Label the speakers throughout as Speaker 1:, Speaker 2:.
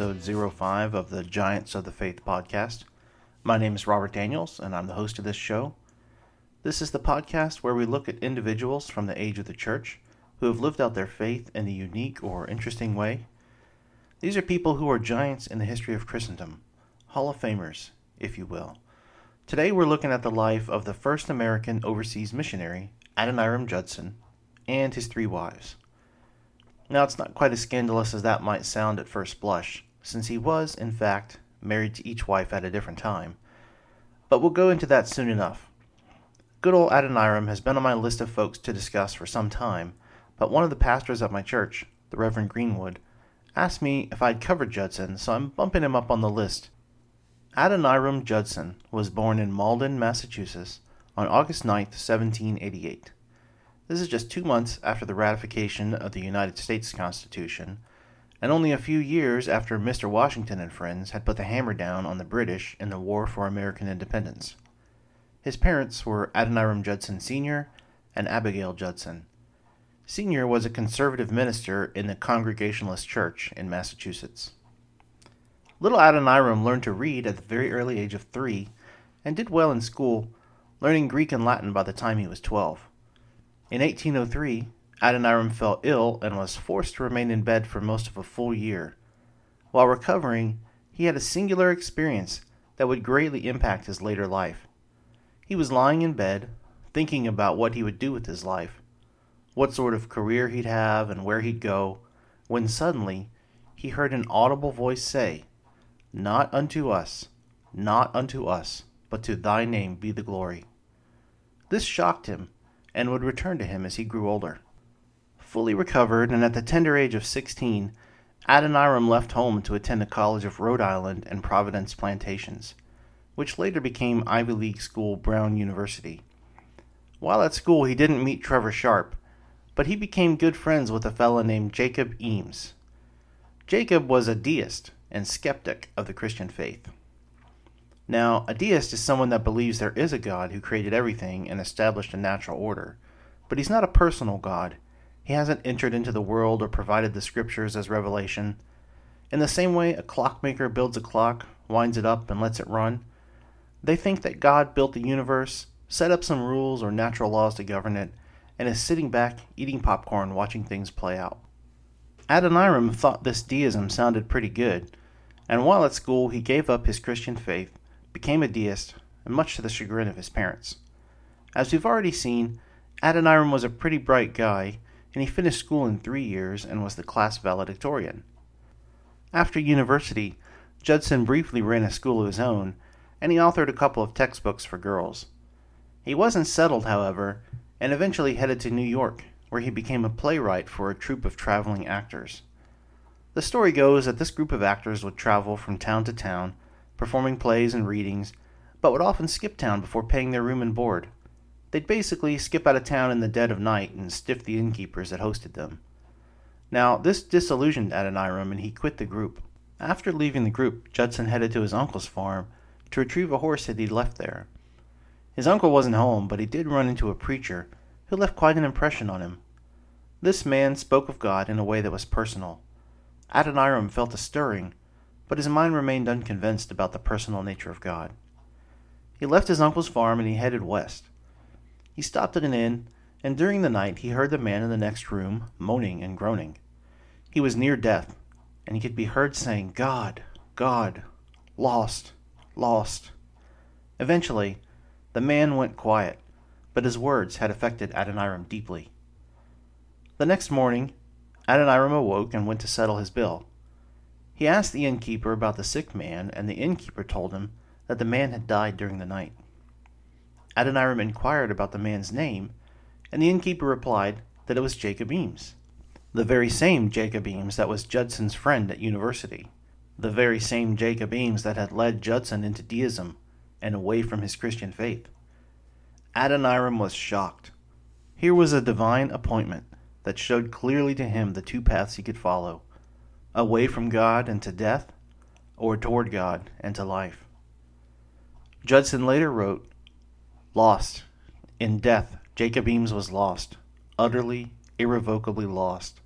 Speaker 1: episode 05 of the Giants of the Faith podcast. My name is Robert Daniels, and I'm the host of this show. This is the podcast where we look at individuals from the age of the church who have lived out their faith in a unique or interesting way. These are people who are giants in the history of Christendom, Hall of Famers, if you will. Today we're looking at the life of the first American overseas missionary, Adoniram Judson, and his three wives. Now, it's not quite as scandalous as that might sound at first blush, since he was, in fact, married to each wife at a different time. But we'll go into that soon enough. Good old Adoniram has been on my list of folks to discuss for some time, but one of the pastors at my church, the Reverend Greenwood, asked me if I'd covered Judson, so I'm bumping him up on the list. Adoniram Judson was born in Malden, Massachusetts on August 9, 1788. This is just two months after the ratification of the United States Constitution, and only a few years after Mr. Washington and friends had put the hammer down on the British in the War for American Independence. His parents were Adoniram Judson Sr. and Abigail Judson. Sr. was a conservative minister in the Congregationalist Church in Massachusetts. Little Adoniram learned to read at the very early age of three and did well in school, learning Greek and Latin by the time he was twelve. In 1803, Adoniram fell ill and was forced to remain in bed for most of a full year. While recovering, he had a singular experience that would greatly impact his later life. He was lying in bed, thinking about what he would do with his life, what sort of career he'd have, and where he'd go, when suddenly he heard an audible voice say, Not unto us, not unto us, but to thy name be the glory. This shocked him and would return to him as he grew older. Fully recovered, and at the tender age of sixteen, Adoniram left home to attend the College of Rhode Island and Providence Plantations, which later became Ivy League school Brown University. While at school, he didn't meet Trevor Sharp, but he became good friends with a fellow named Jacob Eames. Jacob was a deist and skeptic of the Christian faith. Now, a deist is someone that believes there is a God who created everything and established a natural order. But he's not a personal God. He hasn't entered into the world or provided the scriptures as revelation. In the same way a clockmaker builds a clock, winds it up, and lets it run, they think that God built the universe, set up some rules or natural laws to govern it, and is sitting back, eating popcorn, watching things play out. Adoniram thought this deism sounded pretty good, and while at school he gave up his Christian faith became a deist, and much to the chagrin of his parents. As we've already seen, Adoniram was a pretty bright guy, and he finished school in three years and was the class valedictorian. After university, Judson briefly ran a school of his own, and he authored a couple of textbooks for girls. He wasn't settled, however, and eventually headed to New York, where he became a playwright for a troupe of traveling actors. The story goes that this group of actors would travel from town to town performing plays and readings, but would often skip town before paying their room and board. They'd basically skip out of town in the dead of night and stiff the innkeepers that hosted them. Now, this disillusioned Adoniram and he quit the group. After leaving the group, Judson headed to his uncle's farm to retrieve a horse that he'd left there. His uncle wasn't home, but he did run into a preacher who left quite an impression on him. This man spoke of God in a way that was personal. Adoniram felt a stirring but his mind remained unconvinced about the personal nature of God. He left his uncle's farm and he headed west. He stopped at an inn, and during the night he heard the man in the next room moaning and groaning. He was near death, and he could be heard saying, God, God, lost, lost. Eventually, the man went quiet, but his words had affected Adoniram deeply. The next morning, Adoniram awoke and went to settle his bill. He asked the innkeeper about the sick man, and the innkeeper told him that the man had died during the night. Adoniram inquired about the man's name, and the innkeeper replied that it was Jacob Eames, the very same Jacob Eames that was Judson's friend at university, the very same Jacob Eames that had led Judson into deism and away from his Christian faith. Adoniram was shocked. Here was a divine appointment that showed clearly to him the two paths he could follow away from God and to death, or toward God and to life. Judson later wrote, Lost. In death, Jacob Eames was lost, utterly, irrevocably lost.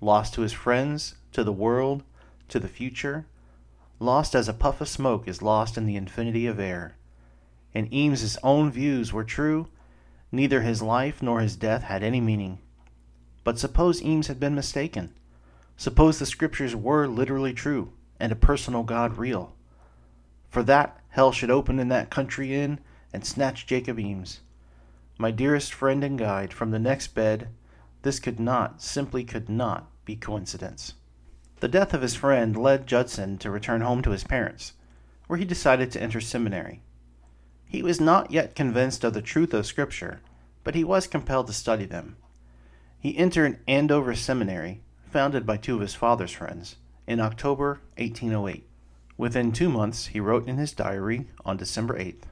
Speaker 1: Lost to his friends, to the world, to the future, lost as a puff of smoke is lost in the infinity of air. And Eames's own views were true. Neither his life nor his death had any meaning. But suppose Eames had been mistaken. Suppose the scriptures were literally true and a personal God real. For that, hell should open in that country inn and snatch Jacob Eames. My dearest friend and guide, from the next bed, this could not, simply could not, be coincidence. The death of his friend led Judson to return home to his parents, where he decided to enter seminary. He was not yet convinced of the truth of Scripture, but he was compelled to study them. He entered Andover Seminary, founded by two of his father's friends, in October 1808. Within two months, he wrote in his diary on December 8th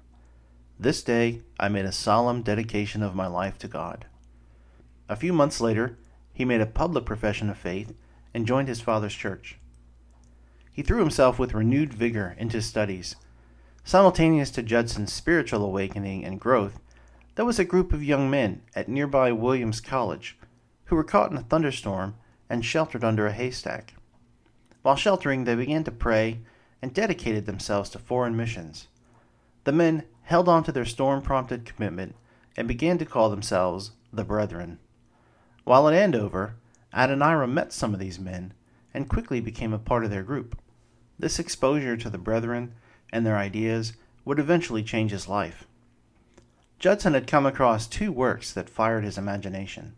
Speaker 1: This day I made a solemn dedication of my life to God. A few months later, he made a public profession of faith and joined his father's church. He threw himself with renewed vigor into studies. Simultaneous to Judson's spiritual awakening and growth, there was a group of young men at nearby Williams College who were caught in a thunderstorm and sheltered under a haystack. While sheltering, they began to pray and dedicated themselves to foreign missions. The men held on to their storm prompted commitment and began to call themselves the Brethren. While at Andover, Adoniram met some of these men and quickly became a part of their group. This exposure to the brethren and their ideas would eventually change his life. Judson had come across two works that fired his imagination.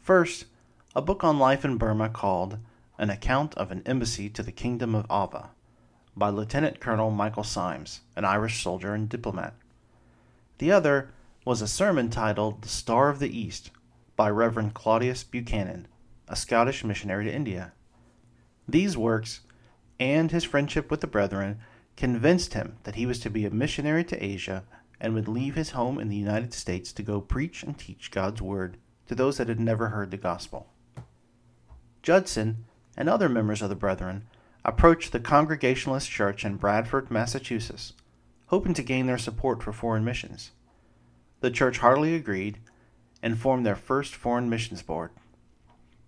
Speaker 1: First, a book on life in Burma called An Account of an Embassy to the Kingdom of Ava by Lieutenant Colonel Michael Symes, an Irish soldier and diplomat. The other was a sermon titled The Star of the East by Reverend Claudius Buchanan, a Scottish missionary to India. These works, and his friendship with the brethren, convinced him that he was to be a missionary to Asia and would leave his home in the United States to go preach and teach God's Word to those that had never heard the gospel. Judson and other members of the Brethren approached the Congregationalist Church in Bradford, Massachusetts, hoping to gain their support for foreign missions. The church heartily agreed and formed their first foreign missions board.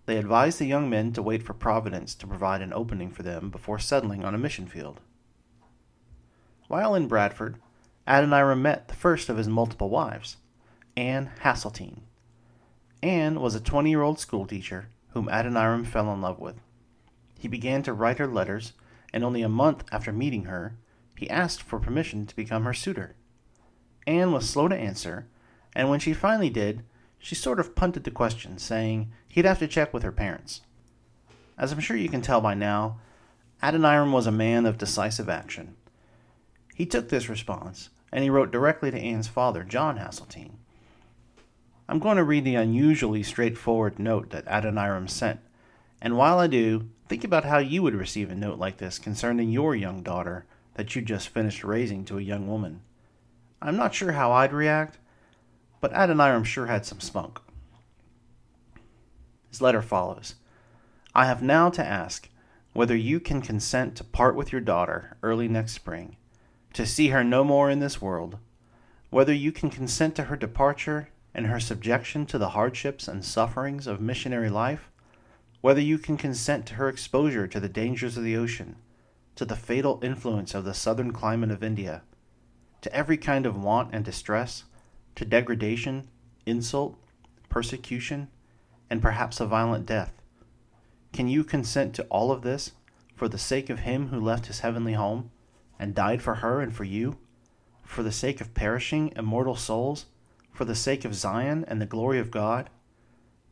Speaker 1: They advised the young men to wait for Providence to provide an opening for them before settling on a mission field. While in Bradford, Adoniram met the first of his multiple wives, Anne Hasseltine. Anne was a 20 year old schoolteacher whom Adoniram fell in love with. He began to write her letters, and only a month after meeting her, he asked for permission to become her suitor. Anne was slow to answer, and when she finally did, she sort of punted the question, saying he'd have to check with her parents. As I'm sure you can tell by now, Adoniram was a man of decisive action. He took this response, and he wrote directly to Anne's father, John Hasseltine. I'm going to read the unusually straightforward note that Adoniram sent, and while I do, think about how you would receive a note like this concerning your young daughter that you just finished raising to a young woman. I'm not sure how I'd react, but Adoniram sure had some spunk. His letter follows I have now to ask whether you can consent to part with your daughter early next spring, to see her no more in this world, whether you can consent to her departure and her subjection to the hardships and sufferings of missionary life, whether you can consent to her exposure to the dangers of the ocean, to the fatal influence of the southern climate of India, to every kind of want and distress, to degradation, insult, persecution, and perhaps a violent death. Can you consent to all of this for the sake of him who left his heavenly home and died for her and for you? For the sake of perishing, immortal souls? For the sake of Zion and the glory of God?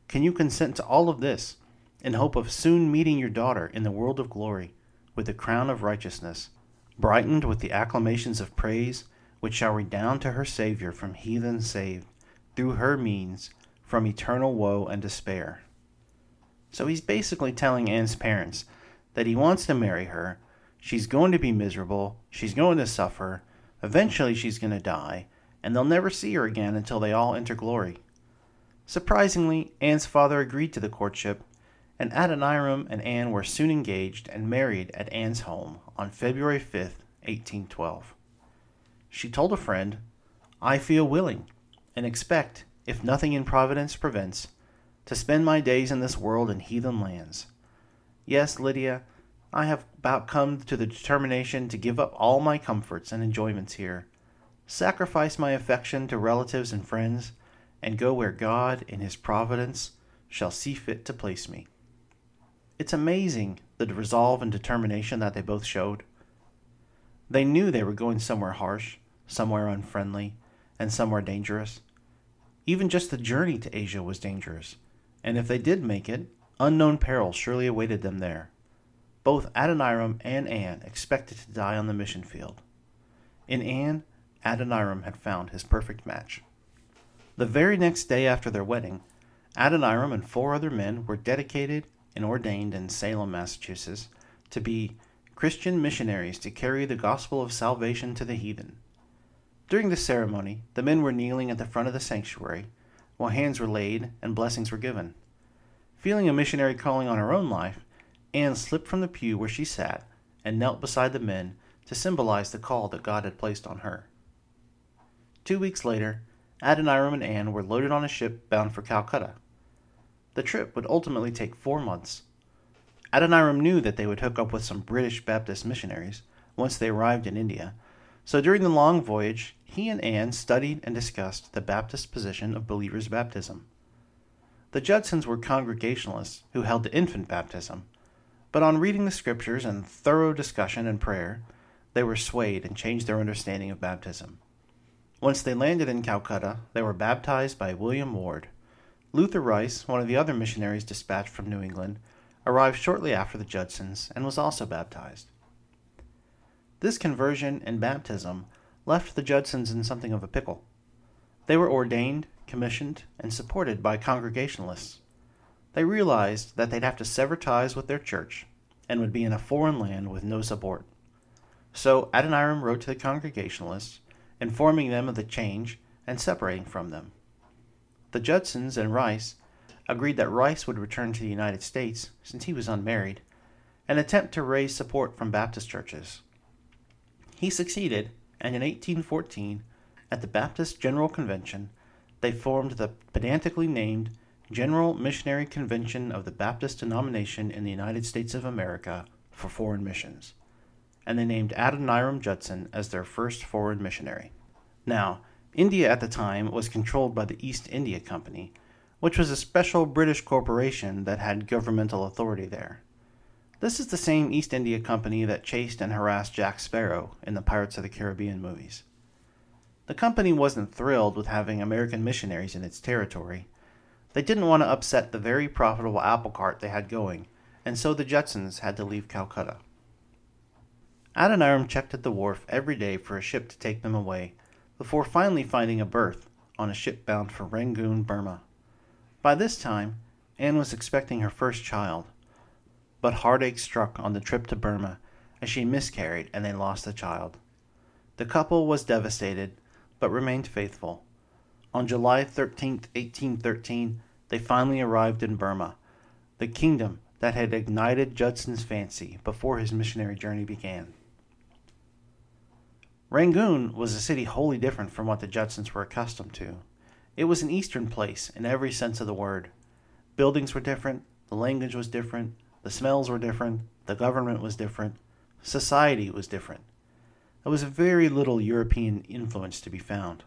Speaker 1: Can you consent to all of this in hope of soon meeting your daughter in the world of glory with the crown of righteousness, brightened with the acclamations of praise which shall redound to her Saviour from heathen saved, through her means, from eternal woe and despair. So he's basically telling Anne's parents that he wants to marry her, she's going to be miserable, she's going to suffer, eventually she's going to die, and they'll never see her again until they all enter glory. Surprisingly, Anne's father agreed to the courtship, and Adoniram and Anne were soon engaged and married at Anne's home on February 5th, 1812. She told a friend, I feel willing, and expect, if nothing in Providence prevents, to spend my days in this world in heathen lands. Yes, Lydia, I have about come to the determination to give up all my comforts and enjoyments here, sacrifice my affection to relatives and friends, and go where God, in His providence, shall see fit to place me. It's amazing the resolve and determination that they both showed. They knew they were going somewhere harsh, somewhere unfriendly, and somewhere dangerous. Even just the journey to Asia was dangerous, and if they did make it, unknown perils surely awaited them there. Both Adoniram and Anne expected to die on the mission field. In Anne, Adoniram had found his perfect match. The very next day after their wedding, Adoniram and four other men were dedicated and ordained in Salem, Massachusetts, to be Christian missionaries to carry the gospel of salvation to the heathen. During the ceremony, the men were kneeling at the front of the sanctuary, while hands were laid and blessings were given. Feeling a missionary calling on her own life, Anne slipped from the pew where she sat and knelt beside the men to symbolize the call that God had placed on her. Two weeks later, Adoniram and Anne were loaded on a ship bound for Calcutta. The trip would ultimately take four months. Adoniram knew that they would hook up with some British Baptist missionaries once they arrived in India, so during the long voyage, he and Anne studied and discussed the Baptist position of believers' baptism. The Judsons were Congregationalists who held to infant baptism, but on reading the scriptures and thorough discussion and prayer, they were swayed and changed their understanding of baptism. Once they landed in Calcutta, they were baptized by William Ward. Luther Rice, one of the other missionaries dispatched from New England, arrived shortly after the Judsons and was also baptized. This conversion and baptism left the Judsons in something of a pickle. They were ordained, commissioned, and supported by Congregationalists they realized that they'd have to sever ties with their church and would be in a foreign land with no support. So Adoniram wrote to the Congregationalists, informing them of the change and separating from them. The Judsons and Rice agreed that Rice would return to the United States, since he was unmarried, and attempt to raise support from Baptist churches. He succeeded, and in 1814, at the Baptist General Convention, they formed the pedantically named General Missionary Convention of the Baptist Denomination in the United States of America for Foreign Missions, and they named Adoniram Judson as their first foreign missionary. Now, India at the time was controlled by the East India Company, which was a special British corporation that had governmental authority there. This is the same East India Company that chased and harassed Jack Sparrow in the Pirates of the Caribbean movies. The company wasn't thrilled with having American missionaries in its territory they didn't want to upset the very profitable apple cart they had going, and so the Judsons had to leave Calcutta. Adoniram checked at the wharf every day for a ship to take them away, before finally finding a berth on a ship bound for Rangoon, Burma. By this time, Anne was expecting her first child, but heartache struck on the trip to Burma as she miscarried and they lost the child. The couple was devastated, but remained faithful. On July 13, 1813, they finally arrived in Burma, the kingdom that had ignited Judson's fancy before his missionary journey began. Rangoon was a city wholly different from what the Judsons were accustomed to. It was an eastern place in every sense of the word. Buildings were different, the language was different, the smells were different, the government was different, society was different. There was very little European influence to be found.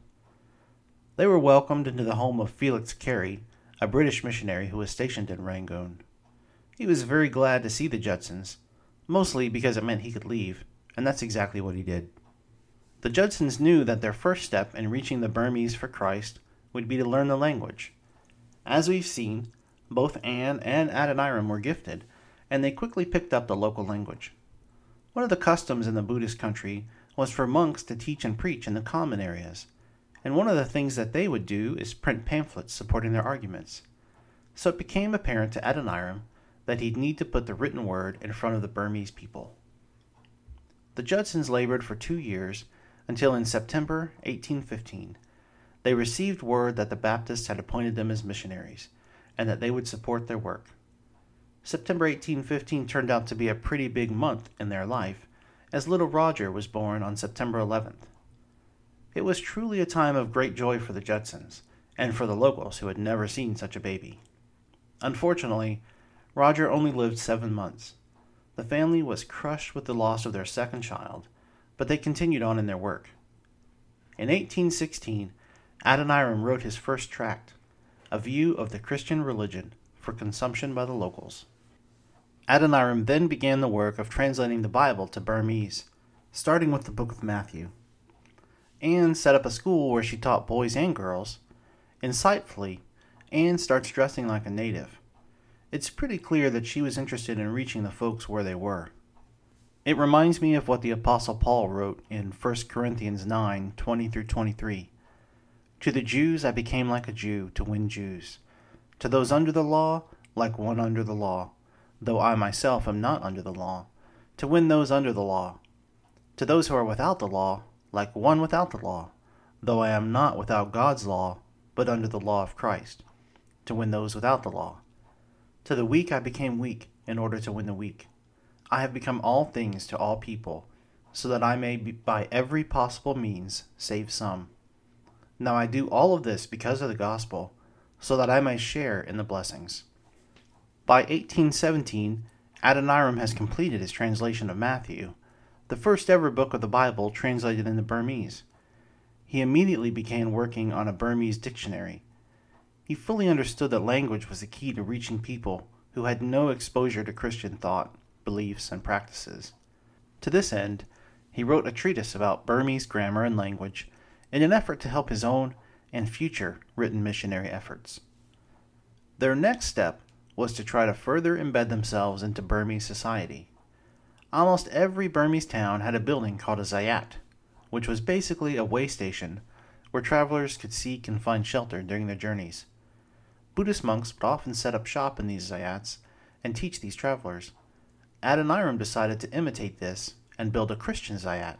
Speaker 1: They were welcomed into the home of Felix Carey, a British missionary who was stationed in Rangoon. He was very glad to see the Judsons, mostly because it meant he could leave, and that's exactly what he did. The Judsons knew that their first step in reaching the Burmese for Christ would be to learn the language. As we've seen, both Anne and Adoniram were gifted, and they quickly picked up the local language. One of the customs in the Buddhist country was for monks to teach and preach in the common areas, and one of the things that they would do is print pamphlets supporting their arguments. So it became apparent to Adoniram that he'd need to put the written word in front of the Burmese people. The Judsons labored for two years until in September 1815 they received word that the Baptists had appointed them as missionaries and that they would support their work. September 1815 turned out to be a pretty big month in their life, as little Roger was born on September 11th. It was truly a time of great joy for the Judsons, and for the locals who had never seen such a baby. Unfortunately, Roger only lived seven months. The family was crushed with the loss of their second child, but they continued on in their work. In 1816, Adoniram wrote his first tract, A View of the Christian Religion, for consumption by the locals. Adoniram then began the work of translating the Bible to Burmese, starting with the book of Matthew. Anne set up a school where she taught boys and girls. Insightfully, Anne starts dressing like a native. It's pretty clear that she was interested in reaching the folks where they were. It reminds me of what the Apostle Paul wrote in 1 Corinthians 9 20 through 23. To the Jews I became like a Jew to win Jews. To those under the law, like one under the law, though I myself am not under the law, to win those under the law. To those who are without the law, like one without the law, though I am not without God's law, but under the law of Christ, to win those without the law. To the weak I became weak, in order to win the weak. I have become all things to all people, so that I may by every possible means save some. Now I do all of this because of the gospel, so that I may share in the blessings. By 1817, Adoniram has completed his translation of Matthew, the first ever book of the Bible translated into Burmese. He immediately began working on a Burmese dictionary. He fully understood that language was the key to reaching people who had no exposure to Christian thought beliefs, and practices. To this end, he wrote a treatise about Burmese grammar and language in an effort to help his own and future written missionary efforts. Their next step was to try to further embed themselves into Burmese society. Almost every Burmese town had a building called a zayat, which was basically a way station where travelers could seek and find shelter during their journeys. Buddhist monks would often set up shop in these zayats and teach these travelers. Adoniram decided to imitate this and build a Christian Zayat,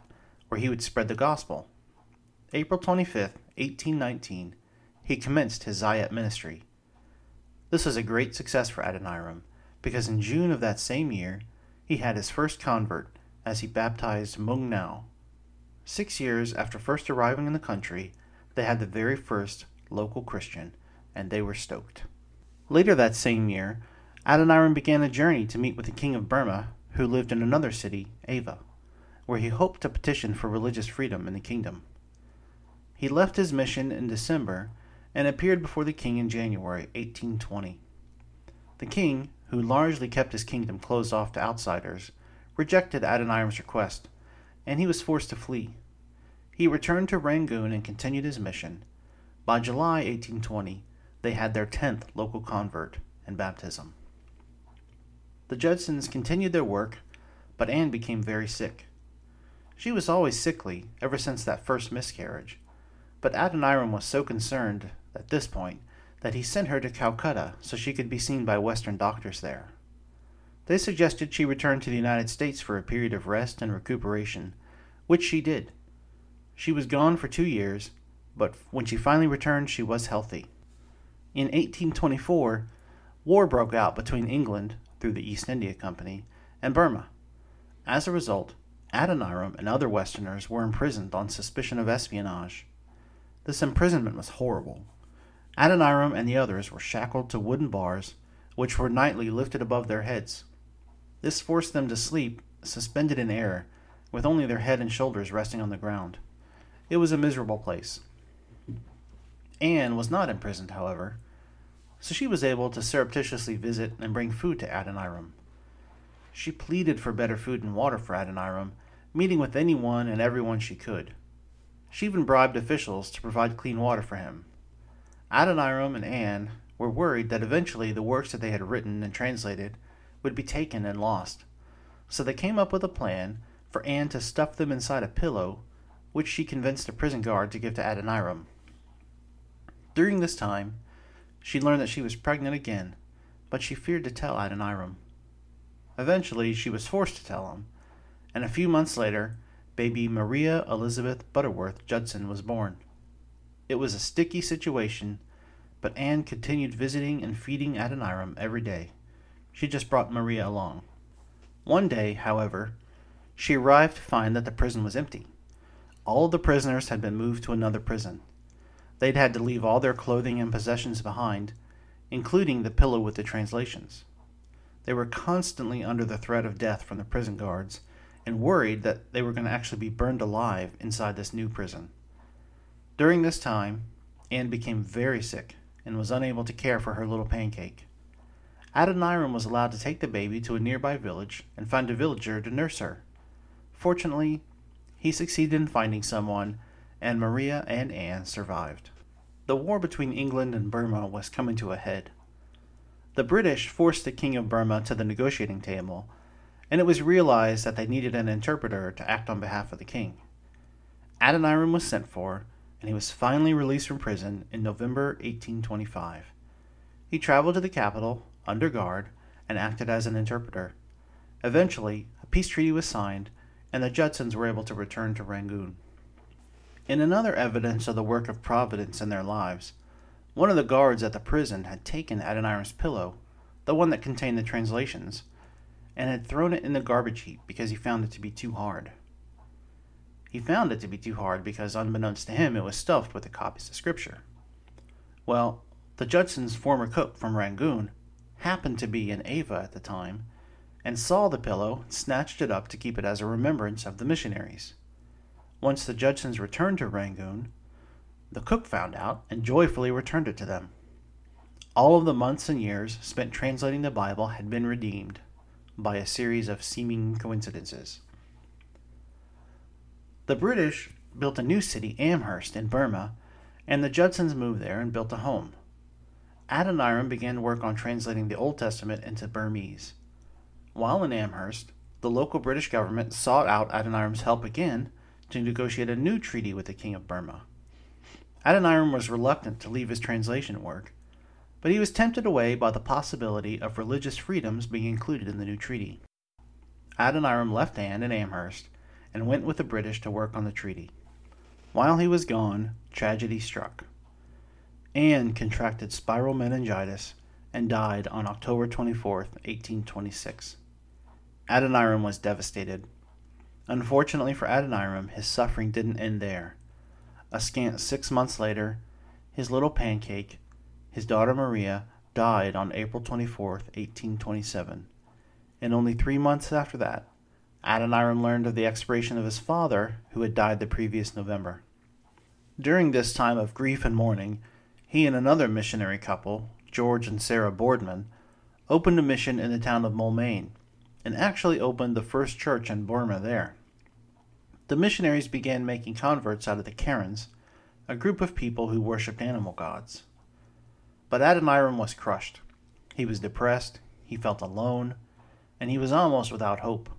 Speaker 1: where he would spread the gospel. April 25, 1819, he commenced his Zayat ministry. This was a great success for Adoniram, because in June of that same year, he had his first convert as he baptized Maung Nau. Six years after first arriving in the country, they had the very first local Christian, and they were stoked. Later that same year, Adoniram began a journey to meet with the king of Burma, who lived in another city, Ava, where he hoped to petition for religious freedom in the kingdom. He left his mission in December and appeared before the king in January 1820. The king, who largely kept his kingdom closed off to outsiders, rejected Adoniram's request, and he was forced to flee. He returned to Rangoon and continued his mission. By July 1820, they had their tenth local convert and baptism. The Judsons continued their work, but Anne became very sick. She was always sickly ever since that first miscarriage, but Adoniram was so concerned at this point that he sent her to Calcutta so she could be seen by Western doctors there. They suggested she return to the United States for a period of rest and recuperation, which she did. She was gone for two years, but when she finally returned, she was healthy. In 1824, war broke out between England, through the East India Company, and Burma. As a result, Adoniram and other Westerners were imprisoned on suspicion of espionage. This imprisonment was horrible. Adoniram and the others were shackled to wooden bars, which were nightly lifted above their heads. This forced them to sleep suspended in air, with only their head and shoulders resting on the ground. It was a miserable place. Anne was not imprisoned, however so she was able to surreptitiously visit and bring food to Adoniram. She pleaded for better food and water for Adoniram, meeting with anyone and everyone she could. She even bribed officials to provide clean water for him. Adoniram and Anne were worried that eventually the works that they had written and translated would be taken and lost, so they came up with a plan for Anne to stuff them inside a pillow, which she convinced a prison guard to give to Adoniram. During this time, she learned that she was pregnant again, but she feared to tell Adoniram. Eventually, she was forced to tell him, and a few months later, baby Maria Elizabeth Butterworth Judson was born. It was a sticky situation, but Anne continued visiting and feeding Adoniram every day. She just brought Maria along. One day, however, she arrived to find that the prison was empty. All of the prisoners had been moved to another prison. They'd had to leave all their clothing and possessions behind, including the pillow with the translations. They were constantly under the threat of death from the prison guards and worried that they were going to actually be burned alive inside this new prison. During this time, Anne became very sick and was unable to care for her little pancake. Adoniram was allowed to take the baby to a nearby village and find a villager to nurse her. Fortunately, he succeeded in finding someone, and Maria and Anne survived. The war between England and Burma was coming to a head. The British forced the King of Burma to the negotiating table, and it was realized that they needed an interpreter to act on behalf of the king. Adoniram was sent for, and he was finally released from prison in November 1825. He traveled to the capital under guard and acted as an interpreter. Eventually, a peace treaty was signed, and the Judsons were able to return to Rangoon. In another evidence of the work of Providence in their lives, one of the guards at the prison had taken Adoniram's pillow, the one that contained the translations, and had thrown it in the garbage heap because he found it to be too hard. He found it to be too hard because, unbeknownst to him, it was stuffed with the copies of Scripture. Well, the Judsons' former cook from Rangoon happened to be in Ava at the time and saw the pillow snatched it up to keep it as a remembrance of the missionaries. Once the Judsons returned to Rangoon, the cook found out and joyfully returned it to them. All of the months and years spent translating the Bible had been redeemed by a series of seeming coincidences. The British built a new city, Amherst, in Burma, and the Judsons moved there and built a home. Adoniram began work on translating the Old Testament into Burmese. While in Amherst, the local British government sought out Adoniram's help again to negotiate a new treaty with the King of Burma. Adoniram was reluctant to leave his translation work, but he was tempted away by the possibility of religious freedoms being included in the new treaty. Adoniram left Anne in Amherst and went with the British to work on the treaty. While he was gone, tragedy struck. Anne contracted spinal meningitis and died on October 24, 1826. Adoniram was devastated. Unfortunately for Adoniram, his suffering didn't end there. A scant six months later, his little pancake, his daughter Maria, died on April 24, 1827. And only three months after that, Adoniram learned of the expiration of his father, who had died the previous November. During this time of grief and mourning, he and another missionary couple, George and Sarah Boardman, opened a mission in the town of Moulmein, and actually opened the first church in Burma there the missionaries began making converts out of the Karens, a group of people who worshipped animal gods. But Adoniram was crushed. He was depressed, he felt alone, and he was almost without hope.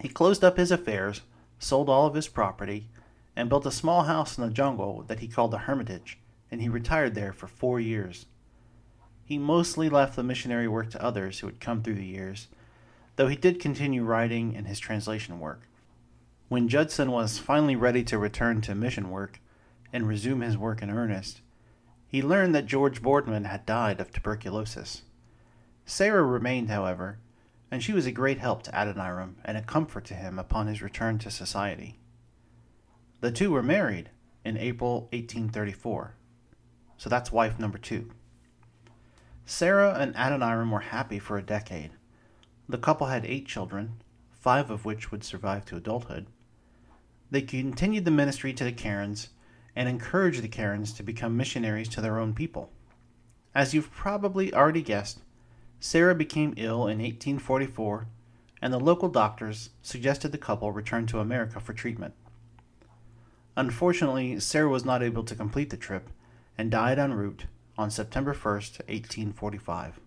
Speaker 1: He closed up his affairs, sold all of his property, and built a small house in the jungle that he called the Hermitage, and he retired there for four years. He mostly left the missionary work to others who had come through the years, though he did continue writing and his translation work. When Judson was finally ready to return to mission work and resume his work in earnest, he learned that George Boardman had died of tuberculosis. Sarah remained, however, and she was a great help to Adoniram and a comfort to him upon his return to society. The two were married in April 1834, so that's wife number two. Sarah and Adoniram were happy for a decade. The couple had eight children, five of which would survive to adulthood, they continued the ministry to the Karens and encouraged the Karens to become missionaries to their own people. As you've probably already guessed, Sarah became ill in 1844, and the local doctors suggested the couple return to America for treatment. Unfortunately, Sarah was not able to complete the trip and died en route on September 1st, 1845.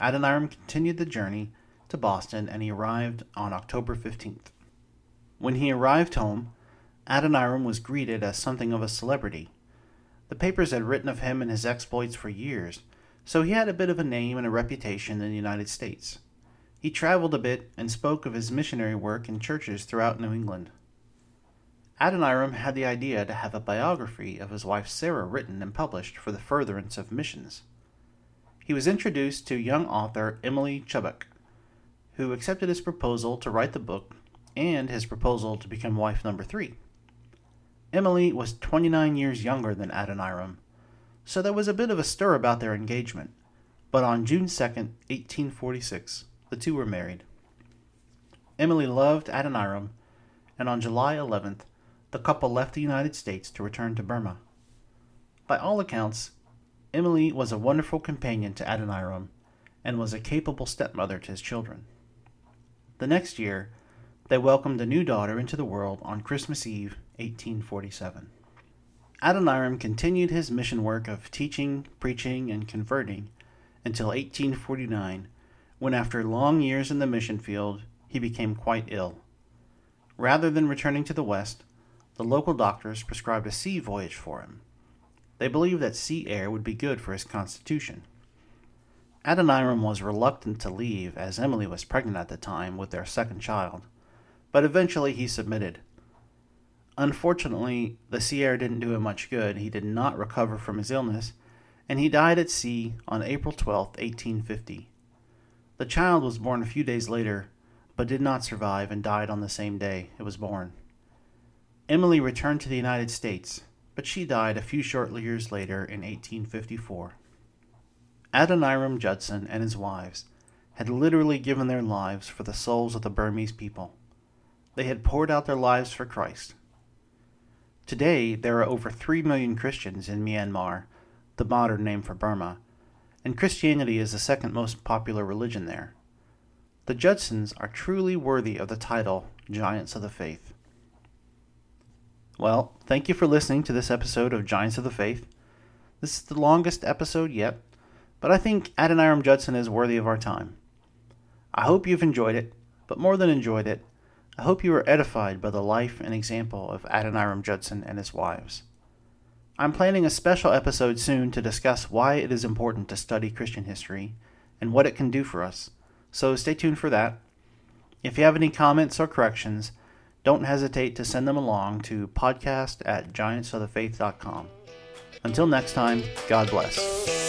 Speaker 1: Adoniram continued the journey to Boston and he arrived on October 15th. When he arrived home, Adoniram was greeted as something of a celebrity. The papers had written of him and his exploits for years, so he had a bit of a name and a reputation in the United States. He traveled a bit and spoke of his missionary work in churches throughout New England. Adoniram had the idea to have a biography of his wife Sarah written and published for the furtherance of missions. He was introduced to young author Emily Chubbuck, who accepted his proposal to write the book and his proposal to become wife number three. Emily was 29 years younger than Adoniram, so there was a bit of a stir about their engagement, but on June 2, 1846, the two were married. Emily loved Adoniram, and on July 11th, the couple left the United States to return to Burma. By all accounts, Emily was a wonderful companion to Adoniram and was a capable stepmother to his children. The next year, they welcomed a new daughter into the world on Christmas Eve, 1847. Adoniram continued his mission work of teaching, preaching, and converting until 1849, when after long years in the mission field, he became quite ill. Rather than returning to the West, the local doctors prescribed a sea voyage for him. They believed that sea air would be good for his constitution. Adoniram was reluctant to leave, as Emily was pregnant at the time with their second child, but eventually he submitted. Unfortunately, the sea air didn't do him much good. He did not recover from his illness, and he died at sea on April 12, 1850. The child was born a few days later but did not survive and died on the same day it was born. Emily returned to the United States, but she died a few short years later in 1854. Adoniram Judson and his wives had literally given their lives for the souls of the Burmese people. They had poured out their lives for Christ. Today, there are over 3 million Christians in Myanmar, the modern name for Burma, and Christianity is the second most popular religion there. The Judsons are truly worthy of the title Giants of the Faith. Well, thank you for listening to this episode of Giants of the Faith. This is the longest episode yet, but I think Adoniram Judson is worthy of our time. I hope you've enjoyed it, but more than enjoyed it, I hope you were edified by the life and example of Adoniram Judson and his wives. I'm planning a special episode soon to discuss why it is important to study Christian history and what it can do for us so stay tuned for that. If you have any comments or corrections, don't hesitate to send them along to podcast at giantsofthefaith.com. Until next time, God bless.